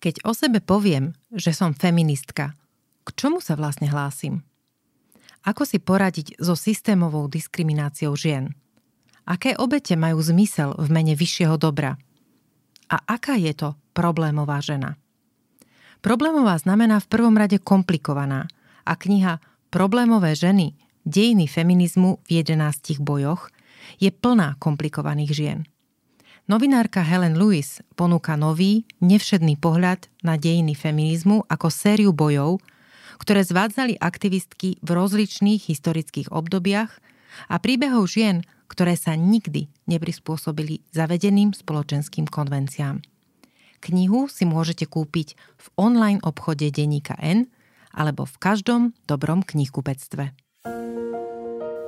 Keď o sebe poviem, že som feministka, k čomu sa vlastne hlásim? Ako si poradiť so systémovou diskrimináciou žien? Aké obete majú zmysel v mene vyššieho dobra? A aká je to problémová žena? Problémová znamená v prvom rade komplikovaná a kniha Problémové ženy dejiny feminizmu v 11 bojoch je plná komplikovaných žien. Novinárka Helen Lewis ponúka nový, nevšedný pohľad na dejiny feminizmu ako sériu bojov, ktoré zvádzali aktivistky v rozličných historických obdobiach a príbehov žien, ktoré sa nikdy neprispôsobili zavedeným spoločenským konvenciám. Knihu si môžete kúpiť v online obchode Deníka N alebo v každom dobrom knihkupectve.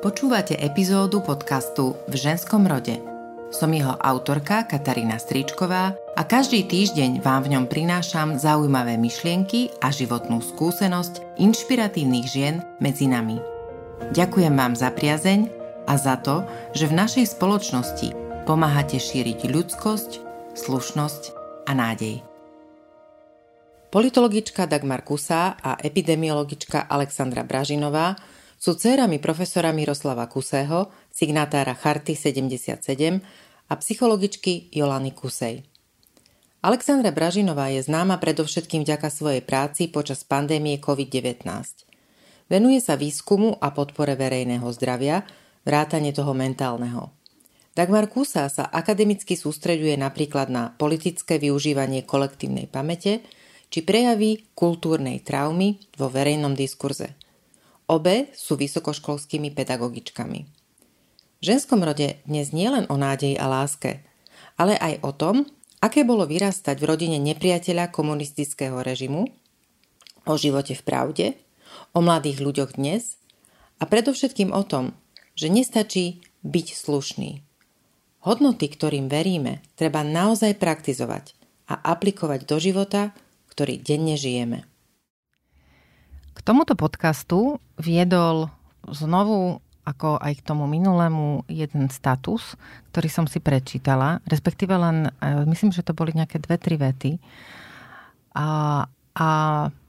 Počúvate epizódu podcastu V ženskom rode – som jeho autorka Katarína Stričková a každý týždeň vám v ňom prinášam zaujímavé myšlienky a životnú skúsenosť inšpiratívnych žien medzi nami. Ďakujem vám za priazeň a za to, že v našej spoločnosti pomáhate šíriť ľudskosť, slušnosť a nádej. Politologička Dagmar Kusá a epidemiologička Alexandra Bražinová sú dcerami profesora Miroslava Kusého, signatára Charty 77 a psychologičky Jolany Kusej. Alexandra Bražinová je známa predovšetkým vďaka svojej práci počas pandémie COVID-19. Venuje sa výskumu a podpore verejného zdravia, vrátane toho mentálneho. Dagmar Kusa sa akademicky sústreďuje napríklad na politické využívanie kolektívnej pamäte či prejavy kultúrnej traumy vo verejnom diskurze – Obe sú vysokoškolskými pedagogičkami. Ženskom rode dnes nie len o nádeji a láske, ale aj o tom, aké bolo vyrastať v rodine nepriateľa komunistického režimu, o živote v pravde, o mladých ľuďoch dnes a predovšetkým o tom, že nestačí byť slušný. Hodnoty, ktorým veríme, treba naozaj praktizovať a aplikovať do života, ktorý denne žijeme. K tomuto podcastu viedol znovu ako aj k tomu minulému jeden status, ktorý som si prečítala, respektíve len, e, myslím, že to boli nejaké dve, tri vety. A, a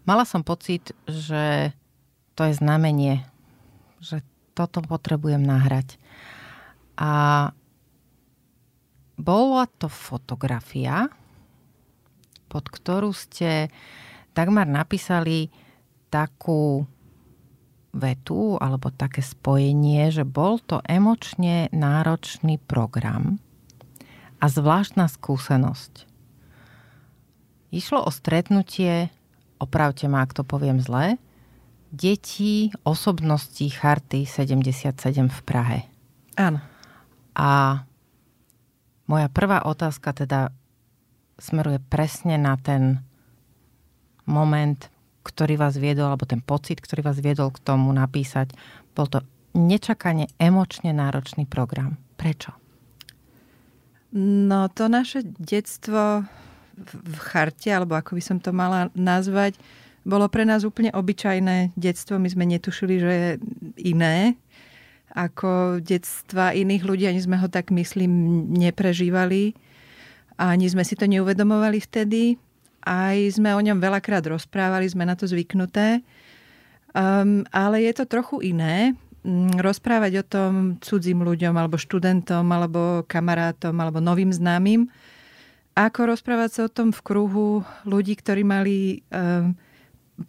mala som pocit, že to je znamenie, že toto potrebujem nahrať. A bola to fotografia, pod ktorú ste takmer napísali takú vetu alebo také spojenie, že bol to emočne náročný program a zvláštna skúsenosť. Išlo o stretnutie, opravte ma, ak to poviem zle, detí osobností Charty 77 v Prahe. Áno. A moja prvá otázka teda smeruje presne na ten moment ktorý vás viedol, alebo ten pocit, ktorý vás viedol k tomu napísať, bol to nečakane emočne náročný program. Prečo? No to naše detstvo v charte, alebo ako by som to mala nazvať, bolo pre nás úplne obyčajné detstvo. My sme netušili, že je iné ako detstva iných ľudí. Ani sme ho tak, myslím, neprežívali. Ani sme si to neuvedomovali vtedy aj sme o ňom veľakrát rozprávali, sme na to zvyknuté. Um, ale je to trochu iné mm, rozprávať o tom cudzím ľuďom, alebo študentom, alebo kamarátom, alebo novým známym, ako rozprávať sa o tom v kruhu ľudí, ktorí mali um,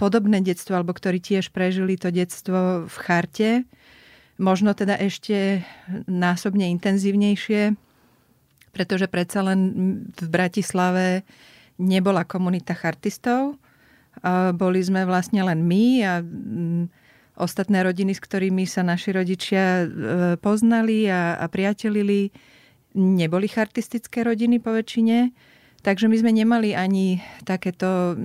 podobné detstvo, alebo ktorí tiež prežili to detstvo v charte, možno teda ešte násobne intenzívnejšie, pretože predsa len v Bratislave nebola komunita chartistov. Boli sme vlastne len my a mm, ostatné rodiny, s ktorými sa naši rodičia e, poznali a, a priatelili, neboli chartistické rodiny po väčšine. Takže my sme nemali ani takéto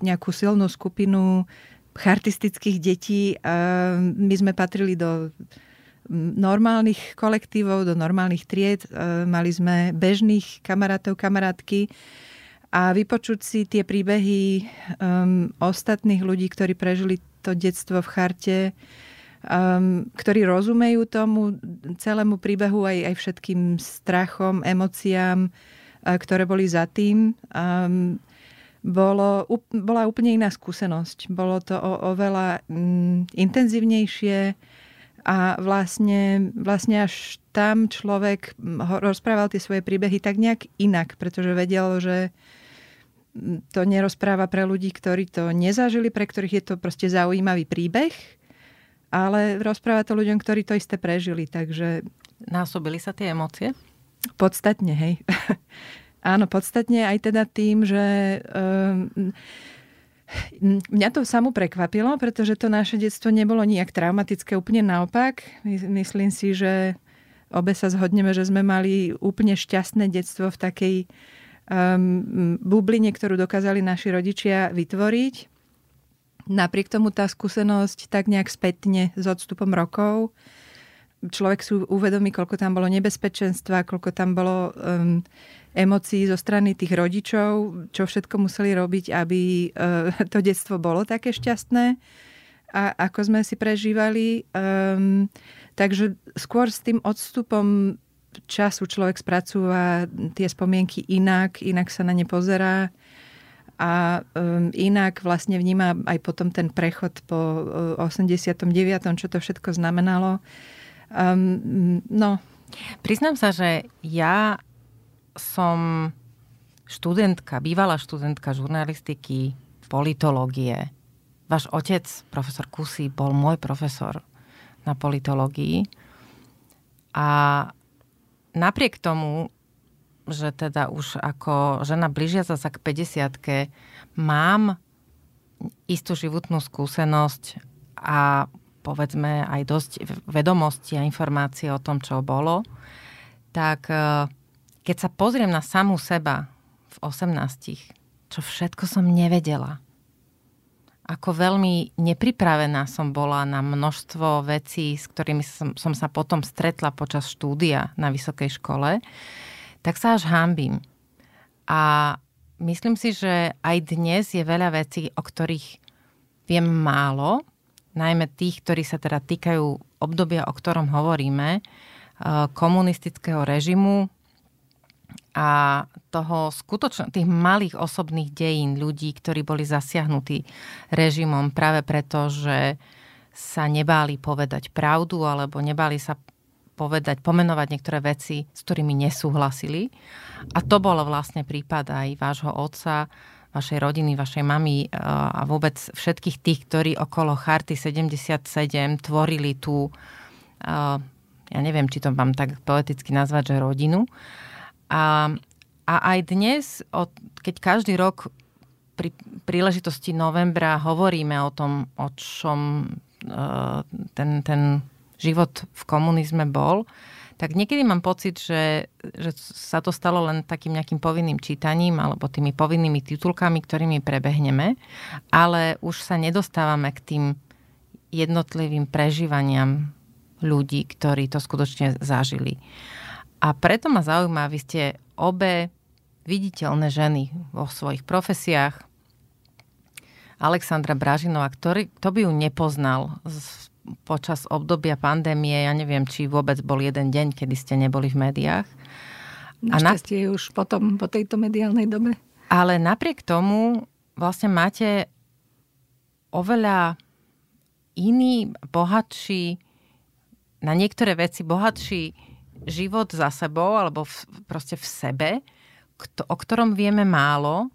nejakú silnú skupinu chartistických detí. My sme patrili do normálnych kolektívov, do normálnych tried. E, mali sme bežných kamarátov, kamarátky a vypočuť si tie príbehy um, ostatných ľudí, ktorí prežili to detstvo v charte, um, ktorí rozumejú tomu celému príbehu aj, aj všetkým strachom, emóciám, uh, ktoré boli za tým. Um, bolo, bola úplne iná skúsenosť. Bolo to o, oveľa mm, intenzívnejšie a vlastne, vlastne až tam človek rozprával tie svoje príbehy tak nejak inak, pretože vedel, že to nerozpráva pre ľudí, ktorí to nezažili, pre ktorých je to proste zaujímavý príbeh, ale rozpráva to ľuďom, ktorí to isté prežili, takže... Násobili sa tie emócie? Podstatne, hej. Áno, podstatne aj teda tým, že um, Mňa to samo prekvapilo, pretože to naše detstvo nebolo nijak traumatické, úplne naopak. Myslím si, že obe sa zhodneme, že sme mali úplne šťastné detstvo v takej um, bubline, ktorú dokázali naši rodičia vytvoriť. Napriek tomu tá skúsenosť tak nejak spätne s odstupom rokov človek si uvedomí, koľko tam bolo nebezpečenstva, koľko tam bolo um, emócií zo strany tých rodičov, čo všetko museli robiť, aby uh, to detstvo bolo také šťastné a ako sme si prežívali. Um, takže skôr s tým odstupom času človek spracúva tie spomienky inak, inak sa na ne pozerá a um, inak vlastne vníma aj potom ten prechod po uh, 89., čo to všetko znamenalo. Um, no. Priznám sa, že ja som študentka, bývalá študentka žurnalistiky, politológie. Váš otec, profesor Kusy, bol môj profesor na politológii. A napriek tomu, že teda už ako žena blížiaca sa k 50 mám istú životnú skúsenosť a povedzme aj dosť vedomosti a informácie o tom, čo bolo, tak e, keď sa pozriem na samú seba v 18, čo všetko som nevedela, ako veľmi nepripravená som bola na množstvo vecí, s ktorými som, som sa potom stretla počas štúdia na vysokej škole, tak sa až hámbim. A myslím si, že aj dnes je veľa vecí, o ktorých viem málo, najmä tých, ktorí sa teda týkajú obdobia, o ktorom hovoríme, e, komunistického režimu a toho skutočno, tých malých osobných dejín ľudí, ktorí boli zasiahnutí režimom práve preto, že sa nebáli povedať pravdu alebo nebáli sa povedať, pomenovať niektoré veci, s ktorými nesúhlasili. A to bolo vlastne prípad aj vášho otca, vašej rodiny, vašej mamy eh, a vôbec všetkých tých, ktorí okolo Charty 77 tvorili tú, eh, ja neviem, či to mám tak poeticky nazvať, že rodinu. A, a aj dnes, keď každý rok pri príležitosti novembra hovoríme o tom, o čom eh, ten, ten život v komunizme bol, tak niekedy mám pocit, že, že sa to stalo len takým nejakým povinným čítaním alebo tými povinnými titulkami, ktorými prebehneme, ale už sa nedostávame k tým jednotlivým prežívaniam ľudí, ktorí to skutočne zažili. A preto ma zaujíma, vy ste obe viditeľné ženy vo svojich profesiách. Alexandra Bražinová, ktorý, kto by ju nepoznal z počas obdobia pandémie, ja neviem, či vôbec bol jeden deň, kedy ste neboli v médiách. Našťastie na... už potom, po tejto mediálnej dobe. Ale napriek tomu vlastne máte oveľa iný, bohatší, na niektoré veci bohatší život za sebou, alebo v, proste v sebe, kto, o ktorom vieme málo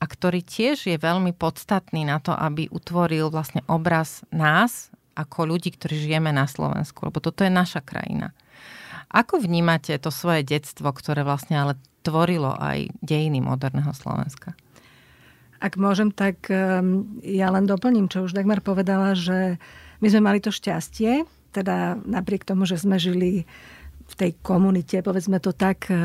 a ktorý tiež je veľmi podstatný na to, aby utvoril vlastne obraz nás, ako ľudí, ktorí žijeme na Slovensku, lebo toto je naša krajina. Ako vnímate to svoje detstvo, ktoré vlastne ale tvorilo aj dejiny moderného Slovenska? Ak môžem, tak ehm, ja len doplním, čo už Dagmar povedala, že my sme mali to šťastie, teda napriek tomu, že sme žili v tej komunite, povedzme to tak, e,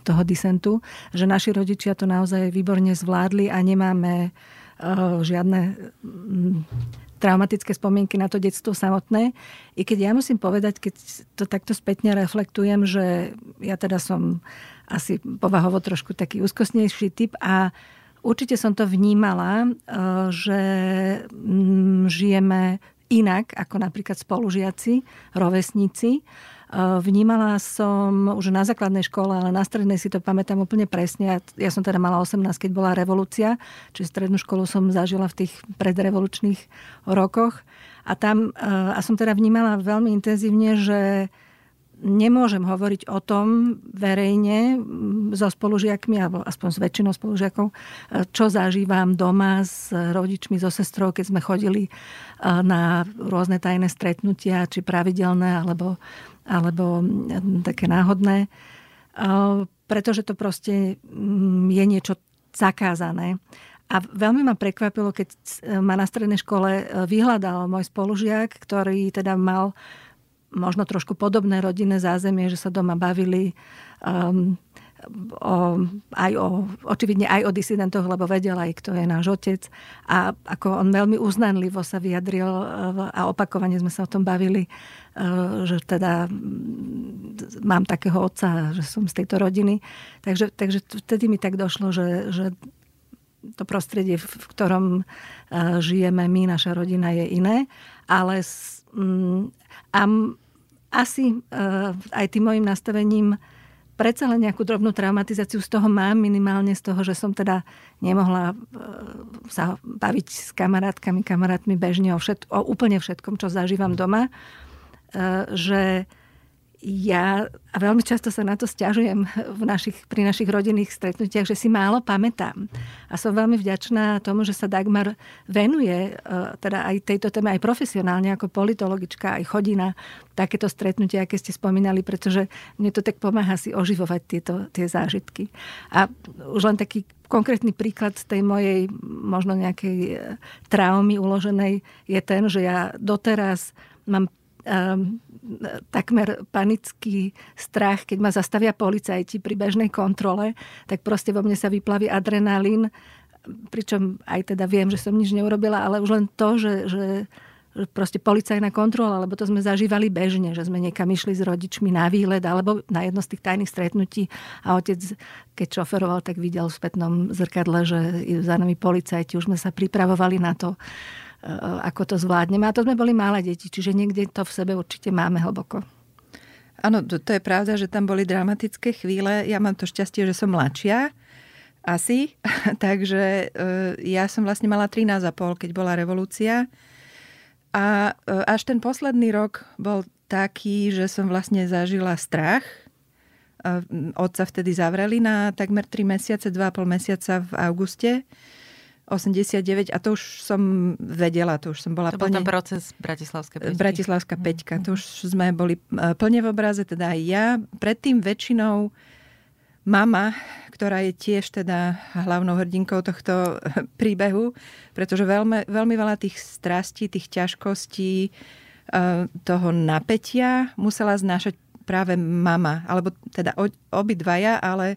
toho disentu, že naši rodičia to naozaj výborne zvládli a nemáme e, žiadne traumatické spomienky na to detstvo samotné. I keď ja musím povedať, keď to takto spätne reflektujem, že ja teda som asi povahovo trošku taký úzkostnejší typ a určite som to vnímala, e, že žijeme inak ako napríklad spolužiaci, rovesníci. Vnímala som už na základnej škole, ale na strednej si to pamätám úplne presne. Ja som teda mala 18, keď bola revolúcia, čiže strednú školu som zažila v tých predrevolučných rokoch. A tam, a som teda vnímala veľmi intenzívne, že nemôžem hovoriť o tom verejne so spolužiakmi, alebo aspoň s väčšinou spolužiakov, čo zažívam doma s rodičmi, so sestrou, keď sme chodili na rôzne tajné stretnutia, či pravidelné, alebo, alebo také náhodné. Pretože to proste je niečo zakázané. A veľmi ma prekvapilo, keď ma na strednej škole vyhľadal môj spolužiak, ktorý teda mal možno trošku podobné rodinné zázemie, že sa doma bavili um, o, aj o, očividne aj o disidentoch, lebo vedel aj, kto je náš otec. A ako on veľmi uznanlivo sa vyjadril uh, a opakovane sme sa o tom bavili, uh, že teda mám takého otca, že som z tejto rodiny. Takže, takže vtedy mi tak došlo, že, že to prostredie, v ktorom uh, žijeme my, naša rodina je iné, ale mm, a asi aj tým mojim nastavením predsa len nejakú drobnú traumatizáciu z toho mám, minimálne z toho, že som teda nemohla uh, sa baviť s kamarátkami, kamarátmi bežne o, všet, o úplne všetkom, čo zažívam doma. Uh, že ja, a veľmi často sa na to stiažujem v našich, pri našich rodinných stretnutiach, že si málo pamätám. A som veľmi vďačná tomu, že sa Dagmar venuje e, teda aj tejto téme, aj profesionálne ako politologička, aj chodí na takéto stretnutia, aké ste spomínali, pretože mne to tak pomáha si oživovať tieto, tie zážitky. A už len taký konkrétny príklad tej mojej možno nejakej e, traumy uloženej je ten, že ja doteraz mám takmer panický strach, keď ma zastavia policajti pri bežnej kontrole, tak proste vo mne sa vyplaví adrenalín, pričom aj teda viem, že som nič neurobila, ale už len to, že, že proste policajná kontrola, lebo to sme zažívali bežne, že sme niekam išli s rodičmi na výlet alebo na jedno z tých tajných stretnutí a otec, keď šoferoval, tak videl v spätnom zrkadle, že za nami policajti, už sme sa pripravovali na to, ako to zvládneme. A to sme boli malé deti, čiže niekde to v sebe určite máme hlboko. Áno, to, to je pravda, že tam boli dramatické chvíle. Ja mám to šťastie, že som mladšia, asi. Takže eh, ja som vlastne mala 13,5, keď bola revolúcia. A eh, až ten posledný rok bol taký, že som vlastne zažila strach. Otca vtedy zavreli na takmer 3 mesiace, 2,5 mesiaca v auguste. 89 a to už som vedela, to už som bola to plne... To bol ten proces. Bratislavská mhm. peťka, to už sme boli e, plne v obraze, teda aj ja. Predtým väčšinou mama, ktorá je tiež teda hlavnou hrdinkou tohto príbehu, pretože veľmi, veľmi veľa tých strastí, tých ťažkostí, e, toho napätia musela znášať práve mama, alebo teda obidvaja, ale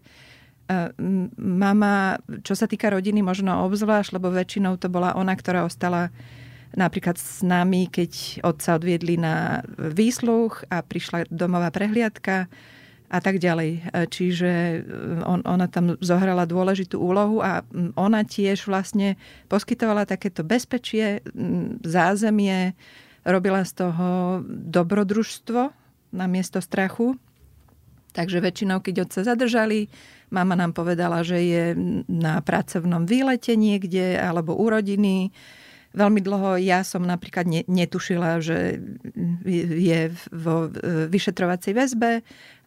mama, čo sa týka rodiny, možno obzvlášť, lebo väčšinou to bola ona, ktorá ostala napríklad s nami, keď otca odviedli na výsluch a prišla domová prehliadka a tak ďalej. Čiže on, ona tam zohrala dôležitú úlohu a ona tiež vlastne poskytovala takéto bezpečie, zázemie, robila z toho dobrodružstvo na miesto strachu. Takže väčšinou, keď otca zadržali, Mama nám povedala, že je na pracovnom výlete niekde alebo u rodiny. Veľmi dlho ja som napríklad netušila, že je vo vyšetrovacej väzbe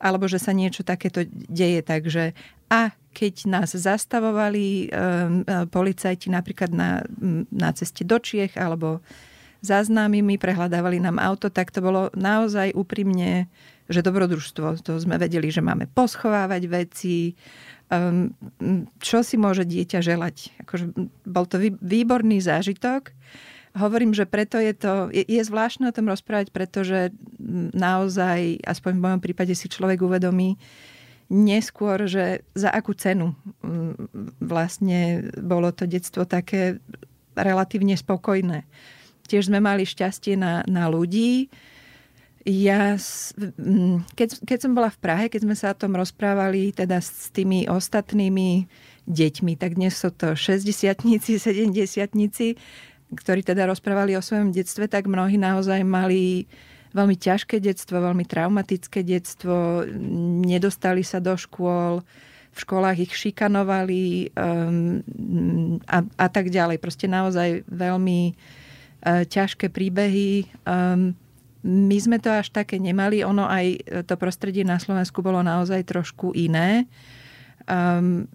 alebo že sa niečo takéto deje. Takže a keď nás zastavovali um, policajti napríklad na, na ceste do Čiech alebo za známymi, prehľadávali nám auto, tak to bolo naozaj úprimne že dobrodružstvo, to sme vedeli, že máme poschovávať veci, um, čo si môže dieťa želať. Akože bol to výborný zážitok. Hovorím, že preto je to, je, zvláštne o tom rozprávať, pretože naozaj, aspoň v mojom prípade si človek uvedomí neskôr, že za akú cenu vlastne bolo to detstvo také relatívne spokojné. Tiež sme mali šťastie na, na ľudí, ja, keď, keď som bola v Prahe, keď sme sa o tom rozprávali teda s tými ostatnými deťmi, tak dnes sú to 60 70 ktorí teda rozprávali o svojom detstve, tak mnohí naozaj mali veľmi ťažké detstvo, veľmi traumatické detstvo, nedostali sa do škôl, v školách ich šikanovali um, a, a tak ďalej. Proste naozaj veľmi uh, ťažké príbehy. Um, my sme to až také nemali, ono aj to prostredie na Slovensku bolo naozaj trošku iné. Um,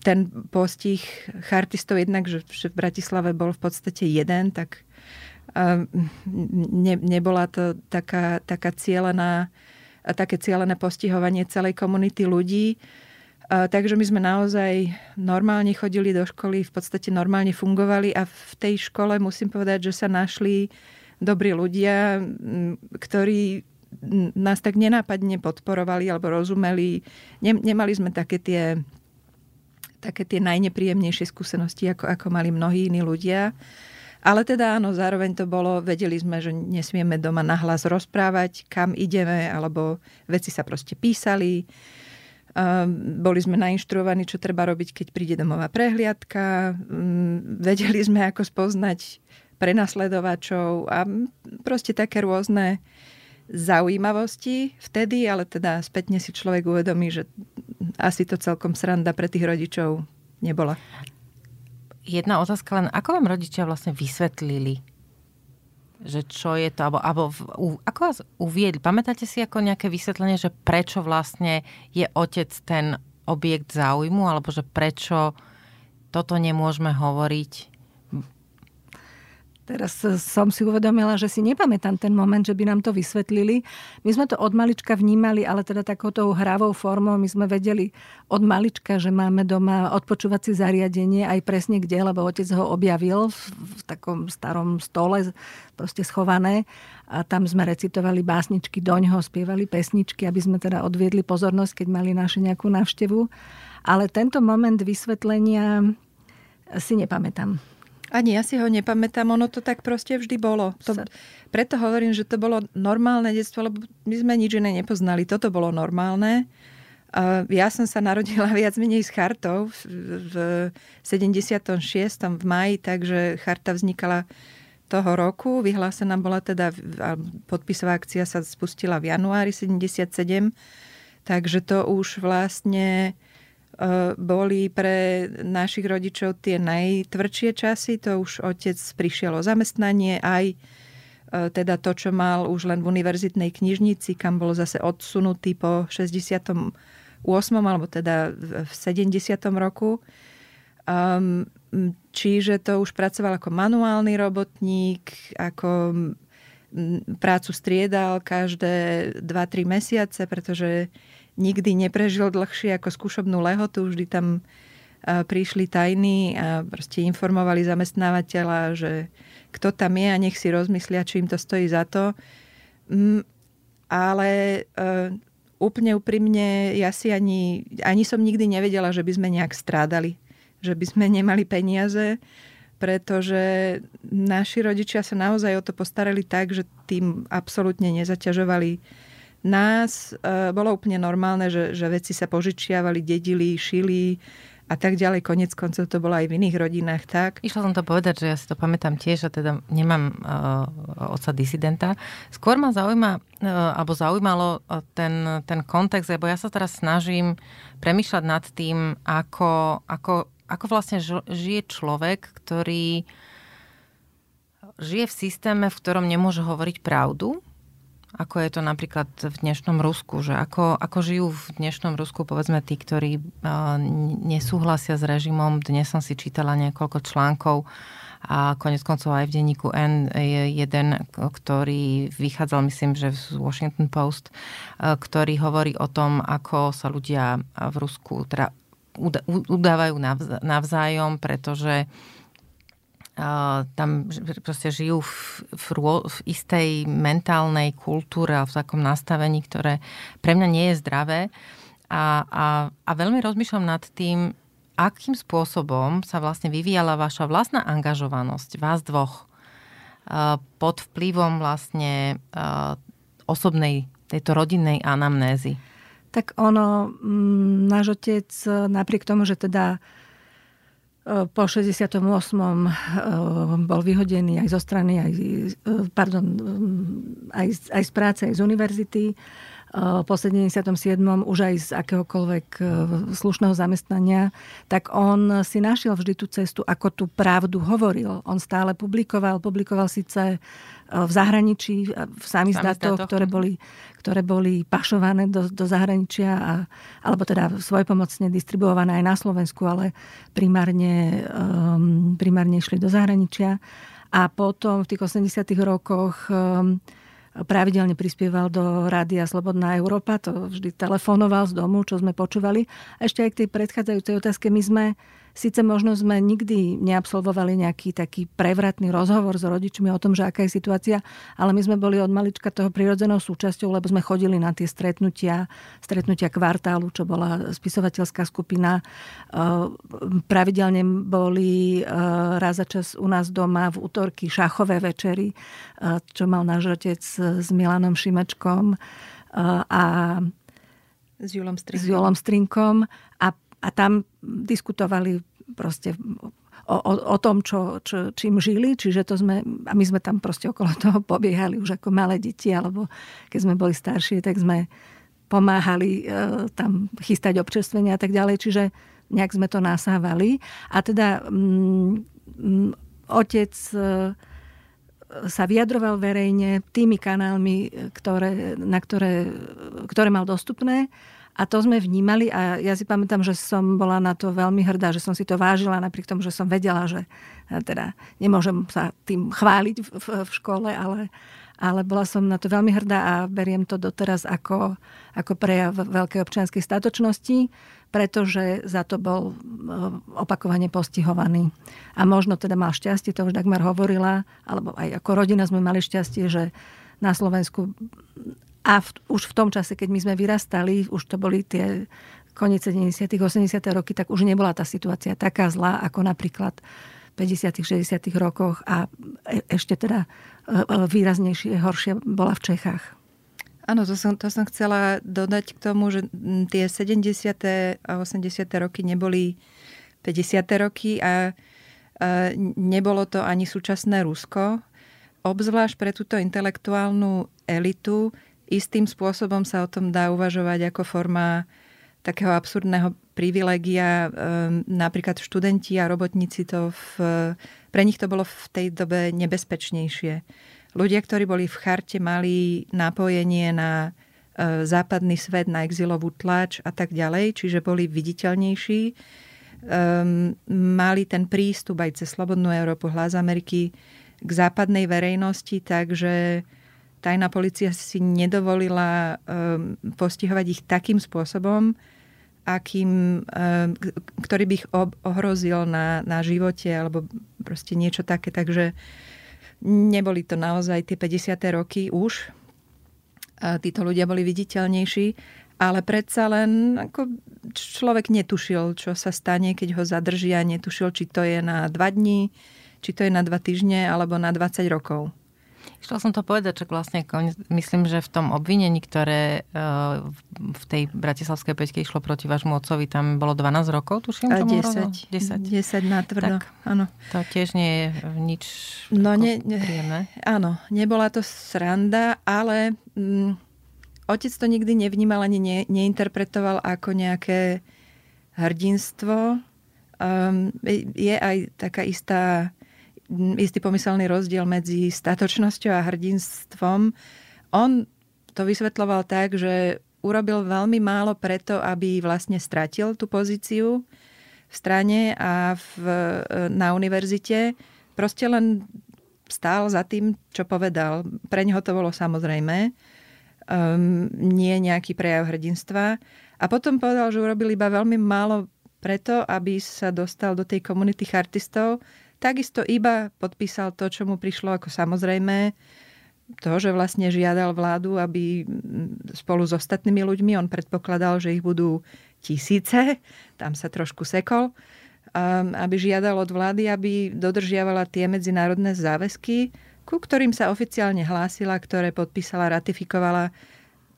ten postih chartistov jednak, že, v Bratislave bol v podstate jeden, tak um, ne, nebola to taká, taká cieľená, také cieľené postihovanie celej komunity ľudí. Uh, takže my sme naozaj normálne chodili do školy, v podstate normálne fungovali a v tej škole musím povedať, že sa našli dobrí ľudia, ktorí nás tak nenápadne podporovali alebo rozumeli. Nemali sme také tie také tie najnepríjemnejšie skúsenosti, ako, ako mali mnohí iní ľudia. Ale teda áno, zároveň to bolo, vedeli sme, že nesmieme doma nahlas rozprávať, kam ideme, alebo veci sa proste písali. Um, boli sme nainštruovaní, čo treba robiť, keď príde domová prehliadka. Um, vedeli sme, ako spoznať prenasledovačov a proste také rôzne zaujímavosti vtedy, ale teda spätne si človek uvedomí, že asi to celkom sranda pre tých rodičov nebola. Jedna otázka len, ako vám rodičia vlastne vysvetlili, že čo je to, alebo, alebo ako vás uviedli? Pamätáte si ako nejaké vysvetlenie, že prečo vlastne je otec ten objekt záujmu, alebo že prečo toto nemôžeme hovoriť Teraz som si uvedomila, že si nepamätám ten moment, že by nám to vysvetlili. My sme to od malička vnímali, ale teda takouto hravou formou. My sme vedeli od malička, že máme doma odpočúvacie zariadenie, aj presne kde, lebo otec ho objavil v, v takom starom stole, proste schované. A tam sme recitovali básničky doňho, spievali pesničky, aby sme teda odviedli pozornosť, keď mali naše nejakú návštevu. Ale tento moment vysvetlenia si nepamätám. Ani ja si ho nepamätám, ono to tak proste vždy bolo. To, preto hovorím, že to bolo normálne detstvo, lebo my sme nič iné nepoznali. Toto bolo normálne. Ja som sa narodila viac menej s chartou v 76. v maji, takže charta vznikala toho roku. Vyhlásená bola teda, podpisová akcia sa spustila v januári 77, takže to už vlastne boli pre našich rodičov tie najtvrdšie časy. To už otec prišiel o zamestnanie, aj eh, teda to, čo mal už len v univerzitnej knižnici, kam bol zase odsunutý po 68. alebo teda v 70. roku. Um, čiže to už pracoval ako manuálny robotník, ako prácu striedal každé 2-3 mesiace, pretože nikdy neprežil dlhšie ako skúšobnú lehotu, vždy tam prišli tajní a proste informovali zamestnávateľa, že kto tam je a nech si rozmyslia, či im to stojí za to. Mm, ale e, úplne úprimne, ja si ani, ani som nikdy nevedela, že by sme nejak strádali, že by sme nemali peniaze, pretože naši rodičia sa naozaj o to postarali tak, že tým absolútne nezaťažovali nás e, bolo úplne normálne, že, že veci sa požičiavali, dedili, šili a tak ďalej. Konec koncov to bolo aj v iných rodinách tak. Išla som to povedať, že ja si to pamätám tiež a teda nemám uh, oca disidenta. Skôr ma zaujíma, uh, alebo zaujímalo ten, ten kontext, lebo ja sa teraz snažím premýšľať nad tým, ako, ako, ako vlastne žije človek, ktorý žije v systéme, v ktorom nemôže hovoriť pravdu, ako je to napríklad v dnešnom Rusku, že ako, ako žijú v dnešnom Rusku povedzme tí, ktorí uh, nesúhlasia s režimom. Dnes som si čítala niekoľko článkov a konec koncov aj v denníku N je jeden, ktorý vychádzal, myslím, že z Washington Post, uh, ktorý hovorí o tom, ako sa ľudia v Rusku teda udávajú navzájom, pretože tam proste žijú v, v, v istej mentálnej kultúre a v takom nastavení, ktoré pre mňa nie je zdravé. A, a, a veľmi rozmýšľam nad tým, akým spôsobom sa vlastne vyvíjala vaša vlastná angažovanosť, vás dvoch, pod vplyvom vlastne osobnej, tejto rodinnej anamnézy. Tak ono, náš otec napriek tomu, že teda po 68. bol vyhodený aj zo strany, aj, pardon, aj, aj z práce, aj z univerzity po 77. už aj z akéhokoľvek e, slušného zamestnania, tak on si našiel vždy tú cestu, ako tú pravdu hovoril. On stále publikoval, publikoval síce e, v zahraničí, v samizdátoch, ktoré boli, ktoré boli pašované do, do zahraničia, a, alebo teda svojpomocne distribuované aj na Slovensku, ale primárne, um, primárne išli do zahraničia. A potom v tých 80 rokoch um, pravidelne prispieval do rádia Slobodná Európa, to vždy telefonoval z domu, čo sme počúvali. A ešte aj k tej predchádzajúcej otázke, my sme Sice možno sme nikdy neabsolvovali nejaký taký prevratný rozhovor s rodičmi o tom, že aká je situácia, ale my sme boli od malička toho prirodzenou súčasťou, lebo sme chodili na tie stretnutia, stretnutia kvartálu, čo bola spisovateľská skupina. Pravidelne boli raz za čas u nás doma v útorky šachové večery, čo mal náš otec s Milanom Šimečkom a s Julom Strinkom. S Julom Strinkom a a tam diskutovali proste o, o, o tom, čo, čo, čím žili, čiže to sme, a my sme tam proste okolo toho pobiehali už ako malé deti, alebo keď sme boli staršie, tak sme pomáhali e, tam chystať občerstvenia a tak ďalej, čiže nejak sme to nasávali. A teda mm, mm, otec e, sa vyjadroval verejne tými kanálmi, ktoré, na ktoré, ktoré mal dostupné a to sme vnímali a ja si pamätám, že som bola na to veľmi hrdá, že som si to vážila napriek tomu, že som vedela, že e, teda nemôžem sa tým chváliť v, v, v škole, ale, ale bola som na to veľmi hrdá a beriem to doteraz ako, ako prejav veľkej občianskej statočnosti, pretože za to bol e, opakovane postihovaný. A možno teda mal šťastie, to už Dagmar hovorila, alebo aj ako rodina sme mali šťastie, že na Slovensku a v, už v tom čase, keď my sme vyrastali, už to boli tie koniec 70 80 roky, tak už nebola tá situácia taká zlá, ako napríklad v 50 60 rokoch a e, ešte teda e, e, výraznejšie, horšie bola v Čechách. Áno, to som, to som chcela dodať k tomu, že tie 70. a 80. roky neboli 50. roky a, a nebolo to ani súčasné Rusko. Obzvlášť pre túto intelektuálnu elitu istým spôsobom sa o tom dá uvažovať ako forma takého absurdného privilegia. Ehm, napríklad študenti a robotníci to v, pre nich to bolo v tej dobe nebezpečnejšie. Ľudia, ktorí boli v charte, mali napojenie na e, západný svet, na exilovú tlač a tak ďalej, čiže boli viditeľnejší. Um, mali ten prístup aj cez Slobodnú Európu, hlas Ameriky k západnej verejnosti, takže tajná policia si nedovolila um, postihovať ich takým spôsobom, akým, um, ktorý by ich ohrozil na, na živote alebo proste niečo také. Takže neboli to naozaj tie 50. roky už. A títo ľudia boli viditeľnejší, ale predsa len ako človek netušil, čo sa stane, keď ho zadržia. Netušil, či to je na dva dní, či to je na dva týždne alebo na 20 rokov. Chcel som to povedať, že vlastne myslím, že v tom obvinení, ktoré e, v tej bratislavskej peťke išlo proti vášmu otcovi, tam bolo 12 rokov, tuším, A 10. 10. 10 na tvrdo, tak, áno. To tiež nie je nič no, ne, príjemné. Áno, nebola to sranda, ale mm, otec to nikdy nevnímal ani ne, neinterpretoval ako nejaké hrdinstvo. Um, je aj taká istá istý pomyselný rozdiel medzi statočnosťou a hrdinstvom. On to vysvetloval tak, že urobil veľmi málo preto, aby vlastne stratil tú pozíciu v strane a v, na univerzite. Proste len stál za tým, čo povedal. Pre neho to bolo samozrejme. Um, nie nejaký prejav hrdinstva. A potom povedal, že urobil iba veľmi málo preto, aby sa dostal do tej komunity chartistov, Takisto iba podpísal to, čo mu prišlo ako samozrejme, to, že vlastne žiadal vládu, aby spolu s ostatnými ľuďmi, on predpokladal, že ich budú tisíce, tam sa trošku sekol, aby žiadal od vlády, aby dodržiavala tie medzinárodné záväzky, ku ktorým sa oficiálne hlásila, ktoré podpísala, ratifikovala.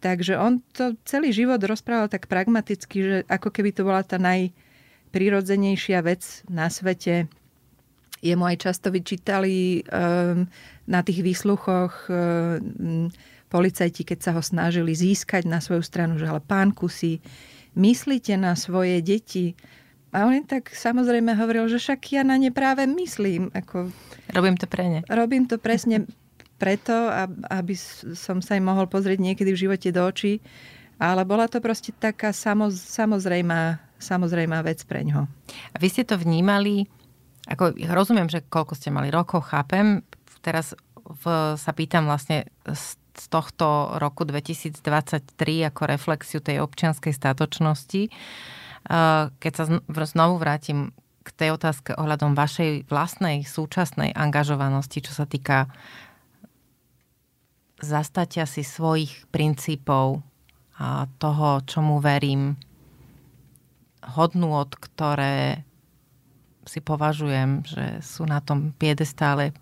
Takže on to celý život rozprával tak pragmaticky, že ako keby to bola tá naj, najprirodzenejšia vec na svete. Jemu aj často vyčítali um, na tých výsluchoch um, policajti, keď sa ho snažili získať na svoju stranu, že ale pán Kusy, myslíte na svoje deti. A on tak samozrejme hovoril, že však ja na ne práve myslím. Ako, robím to pre ne. Robím to presne preto, aby som sa im mohol pozrieť niekedy v živote do očí. Ale bola to proste taká samoz, samozrejmá, samozrejmá vec pre ňoho. A vy ste to vnímali, ako rozumiem, že koľko ste mali rokov, chápem. Teraz v, sa pýtam vlastne z z tohto roku 2023 ako reflexiu tej občianskej statočnosti. Keď sa znovu vrátim k tej otázke ohľadom vašej vlastnej súčasnej angažovanosti, čo sa týka zastatia si svojich princípov a toho, čomu verím, hodnú, od ktoré si považujem, že sú na tom piedestále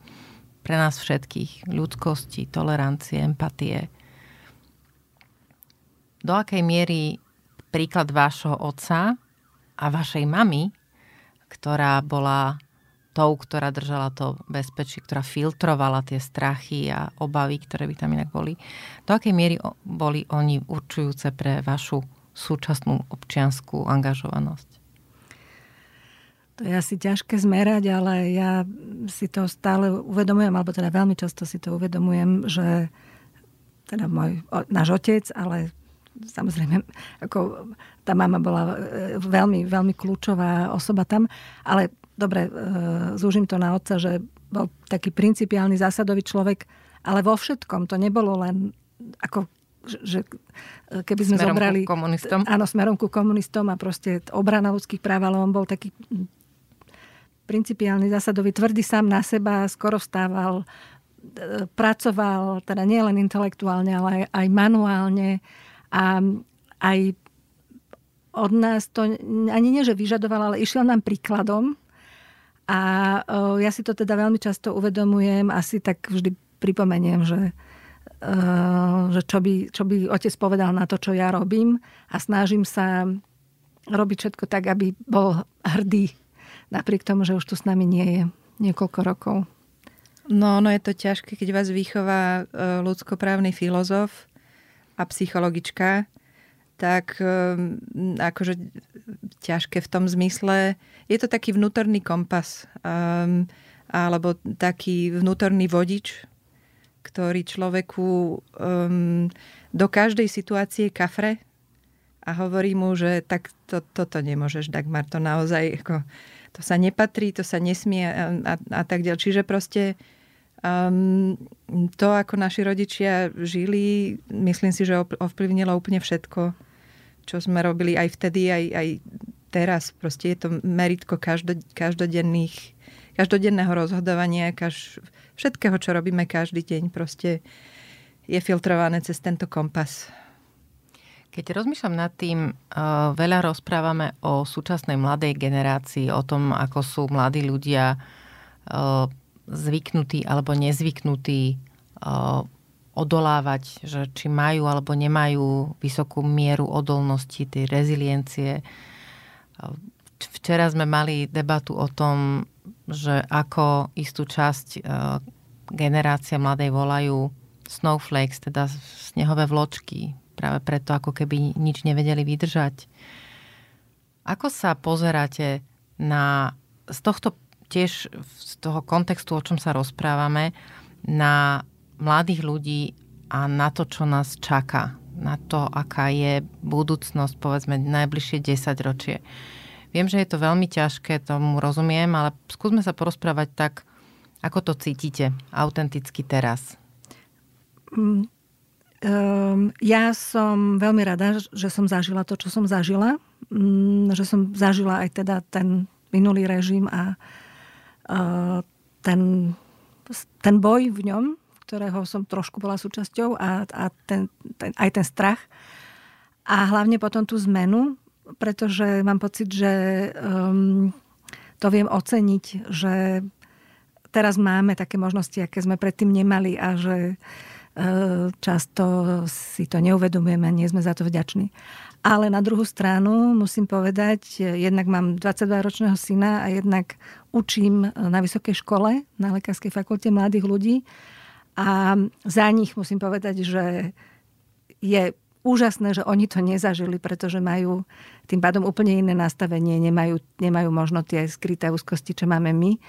pre nás všetkých. Ľudskosti, tolerancie, empatie. Do akej miery príklad vášho otca a vašej mamy, ktorá bola tou, ktorá držala to bezpečie, ktorá filtrovala tie strachy a obavy, ktoré by tam inak boli. Do akej miery boli oni určujúce pre vašu súčasnú občianskú angažovanosť? To je asi ťažké zmerať, ale ja si to stále uvedomujem, alebo teda veľmi často si to uvedomujem, že teda môj, náš otec, ale samozrejme, ako tá mama bola e, veľmi, veľmi kľúčová osoba tam, ale dobre, e, zúžim to na otca, že bol taký principiálny zásadový človek, ale vo všetkom to nebolo len ako že keby sme smerom zobrali... Ku komunistom? Áno, smerom ku komunistom a proste obrana ľudských práv, ale on bol taký principiálny, zásadový, tvrdý sám na seba, skoro vstával, e, pracoval, teda nielen intelektuálne, ale aj, aj manuálne. A aj od nás to ani nie, že vyžadoval, ale išiel nám príkladom. A e, ja si to teda veľmi často uvedomujem, asi tak vždy pripomeniem, že, e, že čo, by, čo by otec povedal na to, čo ja robím. A snažím sa robiť všetko tak, aby bol hrdý napriek tomu, že už tu s nami nie je niekoľko rokov. No, no je to ťažké, keď vás vychová e, ľudskoprávny filozof a psychologička, tak e, akože ťažké v tom zmysle. Je to taký vnútorný kompas um, alebo taký vnútorný vodič, ktorý človeku um, do každej situácie kafre a hovorí mu, že tak to, toto nemôžeš, Dagmar, to naozaj ako, to sa nepatrí, to sa nesmie a, a, a tak ďalej. Čiže proste um, to, ako naši rodičia žili, myslím si, že ovplyvnilo úplne všetko, čo sme robili aj vtedy, aj, aj teraz. Proste je to meritko každo, každodenných, každodenného rozhodovania, kaž, všetkého, čo robíme každý deň, proste je filtrované cez tento kompas. Keď rozmýšľam nad tým, eh, veľa rozprávame o súčasnej mladej generácii, o tom, ako sú mladí ľudia eh, zvyknutí alebo nezvyknutí eh, odolávať, že či majú alebo nemajú vysokú mieru odolnosti, tej reziliencie. Včera sme mali debatu o tom, že ako istú časť generácia mladej volajú snowflakes, teda snehové vločky, práve preto, ako keby nič nevedeli vydržať. Ako sa pozeráte na, z tohto tiež z toho kontextu, o čom sa rozprávame, na mladých ľudí a na to, čo nás čaká, na to, aká je budúcnosť, povedzme, najbližšie 10 ročie. Viem, že je to veľmi ťažké, tomu rozumiem, ale skúsme sa porozprávať tak, ako to cítite autenticky teraz. Mm, Um, ja som veľmi rada, že som zažila to, čo som zažila. Um, že som zažila aj teda ten minulý režim a uh, ten, ten boj v ňom, ktorého som trošku bola súčasťou a, a ten, ten, aj ten strach. A hlavne potom tú zmenu, pretože mám pocit, že um, to viem oceniť, že teraz máme také možnosti, aké sme predtým nemali a že uh, Často si to neuvedomujeme, nie sme za to vďační. Ale na druhú stranu musím povedať, jednak mám 22-ročného syna a jednak učím na vysokej škole, na Lekárskej fakulte mladých ľudí. A za nich musím povedať, že je úžasné, že oni to nezažili, pretože majú tým pádom úplne iné nastavenie, nemajú, nemajú možno tie skryté úzkosti, čo máme my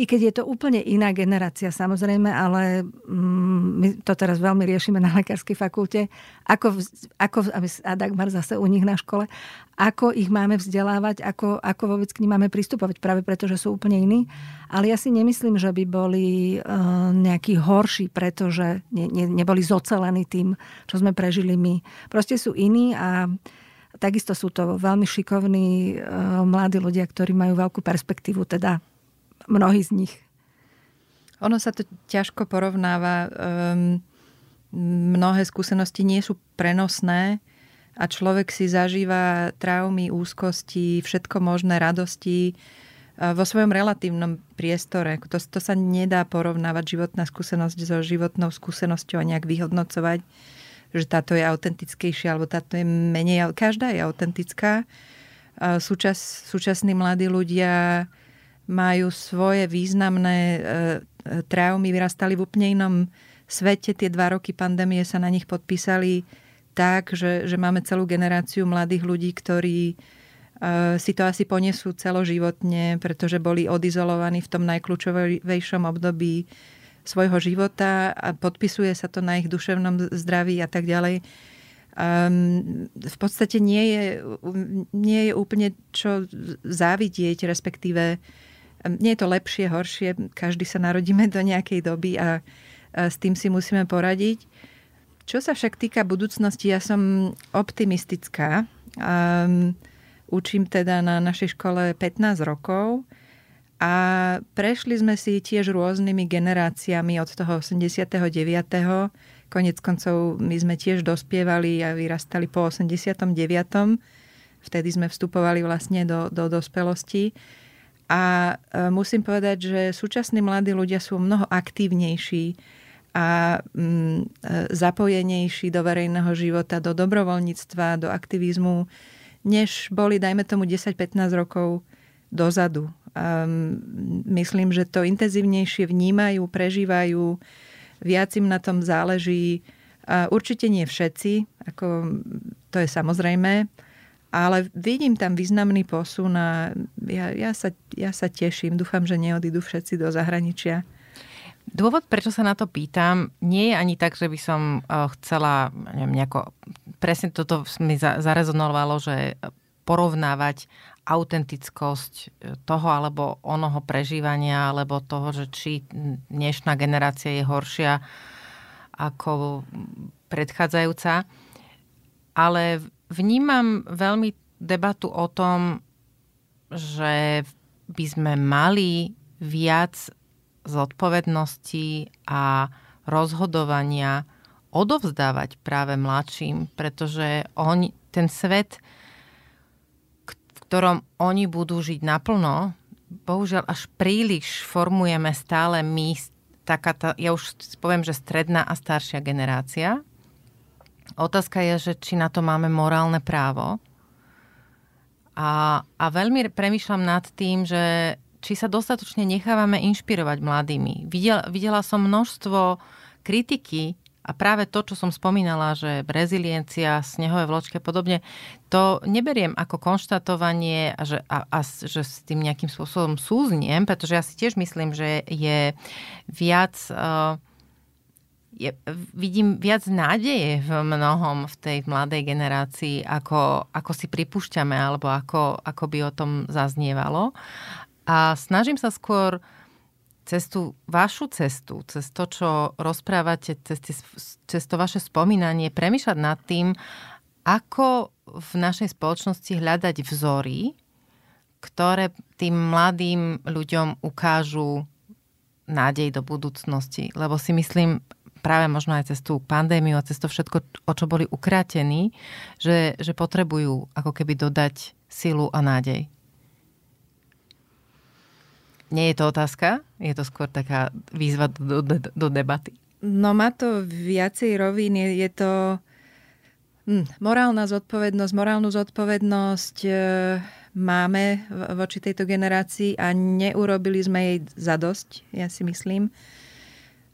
i keď je to úplne iná generácia samozrejme, ale mm, my to teraz veľmi riešime na lekárskej fakulte, ako, ako a Dagmar zase u nich na škole, ako ich máme vzdelávať, ako, ako vôbec k ním máme pristupovať, práve preto, že sú úplne iní. Ale ja si nemyslím, že by boli uh, nejakí horší, pretože ne, ne, neboli zocelení tým, čo sme prežili my. Proste sú iní a takisto sú to veľmi šikovní uh, mladí ľudia, ktorí majú veľkú perspektívu, teda mnohí z nich. Ono sa to ťažko porovnáva. Um, mnohé skúsenosti nie sú prenosné a človek si zažíva traumy, úzkosti, všetko možné, radosti vo svojom relatívnom priestore. To, to sa nedá porovnávať životná skúsenosť so životnou skúsenosťou a nejak vyhodnocovať, že táto je autentickejšia alebo táto je menej. Každá je autentická. Súčas, súčasní mladí ľudia majú svoje významné e, e, traumy, vyrastali v úplne inom svete. Tie dva roky pandémie sa na nich podpísali tak, že, že máme celú generáciu mladých ľudí, ktorí e, si to asi ponesú celoživotne, pretože boli odizolovaní v tom najkľúčovejšom období svojho života a podpisuje sa to na ich duševnom zdraví a tak ďalej. Um, v podstate nie je, nie je úplne čo závidieť, respektíve nie je to lepšie, horšie, každý sa narodíme do nejakej doby a, s tým si musíme poradiť. Čo sa však týka budúcnosti, ja som optimistická. Um, učím teda na našej škole 15 rokov a prešli sme si tiež rôznymi generáciami od toho 89. Konec koncov my sme tiež dospievali a vyrastali po 89. Vtedy sme vstupovali vlastne do, do dospelosti. A e, musím povedať, že súčasní mladí ľudia sú mnoho aktívnejší a mm, e, zapojenejší do verejného života, do dobrovoľníctva, do aktivizmu, než boli, dajme tomu, 10-15 rokov dozadu. Um, myslím, že to intenzívnejšie vnímajú, prežívajú, viac im na tom záleží. Uh, určite nie všetci, ako to je samozrejme, ale vidím tam významný posun a ja, ja, sa, ja sa teším. Dúfam, že neodídu všetci do zahraničia. Dôvod, prečo sa na to pýtam, nie je ani tak, že by som eh, chcela neviem, nejako... Presne toto mi zarezonovalo, že porovnávať autentickosť eh, toho alebo onoho prežívania, alebo toho, že či dnešná generácia je horšia ako predchádzajúca. Ale vnímam veľmi debatu o tom, že by sme mali viac zodpovednosti a rozhodovania odovzdávať práve mladším, pretože oni, ten svet, v ktorom oni budú žiť naplno, bohužiaľ až príliš formujeme stále my, taká tá, ja už poviem, že stredná a staršia generácia, Otázka je, že či na to máme morálne právo. A, a veľmi premyšľam nad tým, že či sa dostatočne nechávame inšpirovať mladými. Videla, videla som množstvo kritiky a práve to, čo som spomínala, že reziliencia, snehové vločky a podobne, to neberiem ako konštatovanie a že, a, a že s tým nejakým spôsobom súzniem, pretože ja si tiež myslím, že je viac... Uh, je, vidím viac nádeje v mnohom v tej mladej generácii, ako, ako si pripúšťame, alebo ako, ako by o tom zaznievalo. A snažím sa skôr cez tú vašu cestu, cez to, čo rozprávate, cez, cez to vaše spomínanie, premýšľať nad tým, ako v našej spoločnosti hľadať vzory, ktoré tým mladým ľuďom ukážu nádej do budúcnosti. Lebo si myslím, práve možno aj cez tú pandémiu a cez to všetko, o čo boli ukrátení, že, že potrebujú ako keby dodať silu a nádej. Nie je to otázka? Je to skôr taká výzva do, do, do debaty? No má to viacej rovín. Je, je to Hm, morálna zodpovednosť, morálnu zodpovednosť e, máme voči tejto generácii a neurobili sme jej zadosť, ja si myslím.